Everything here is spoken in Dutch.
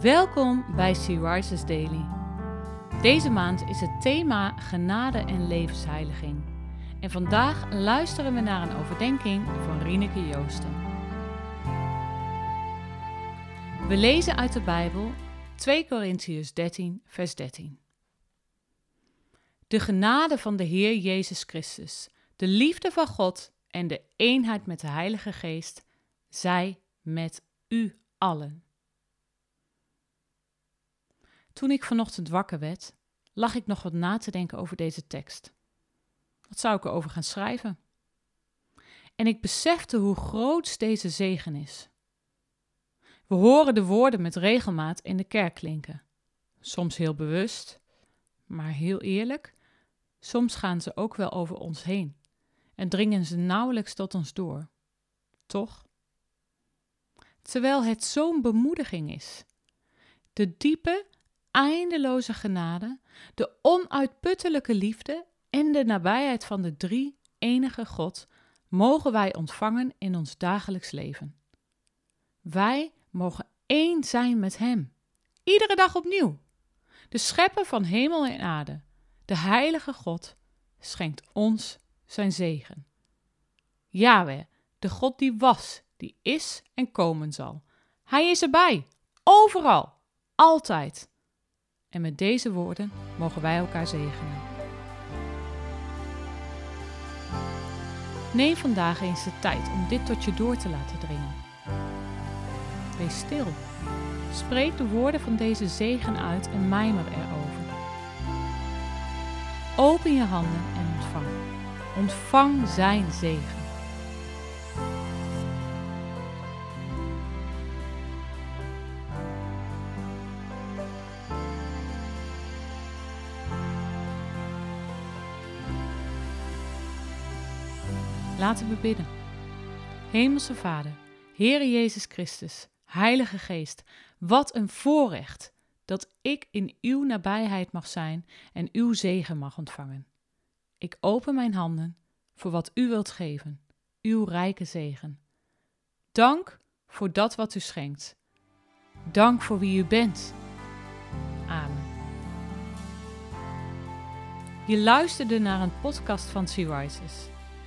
Welkom bij Sea Rises Daily. Deze maand is het thema genade en levensheiliging. En vandaag luisteren we naar een overdenking van Rieneke Joosten. We lezen uit de Bijbel 2 Korintiërs 13, vers 13. De genade van de Heer Jezus Christus, de liefde van God en de eenheid met de Heilige Geest, zij met u allen. Toen ik vanochtend wakker werd, lag ik nog wat na te denken over deze tekst. Wat zou ik erover gaan schrijven? En ik besefte hoe groot deze zegen is. We horen de woorden met regelmaat in de kerk klinken. Soms heel bewust, maar heel eerlijk, soms gaan ze ook wel over ons heen en dringen ze nauwelijks tot ons door. Toch? Terwijl het zo'n bemoediging is. De diepe, eindeloze genade, de onuitputtelijke liefde en de nabijheid van de drie enige God mogen wij ontvangen in ons dagelijks leven. Wij mogen één zijn met Hem, iedere dag opnieuw. De schepper van hemel en aarde, de heilige God, schenkt ons zijn zegen. Yahweh, de God die was, die is en komen zal. Hij is erbij, overal, altijd. En met deze woorden mogen wij elkaar zegenen. Neem vandaag eens de tijd om dit tot je door te laten dringen. Wees stil. Spreek de woorden van deze zegen uit en mijmer erover. Open je handen en ontvang. Ontvang zijn zegen. Laten we bidden. Hemelse Vader, Heere Jezus Christus, Heilige Geest, wat een voorrecht dat ik in uw nabijheid mag zijn en uw zegen mag ontvangen. Ik open mijn handen voor wat u wilt geven, uw rijke zegen. Dank voor dat wat u schenkt. Dank voor wie u bent. Amen. Je luisterde naar een podcast van Sea Rises.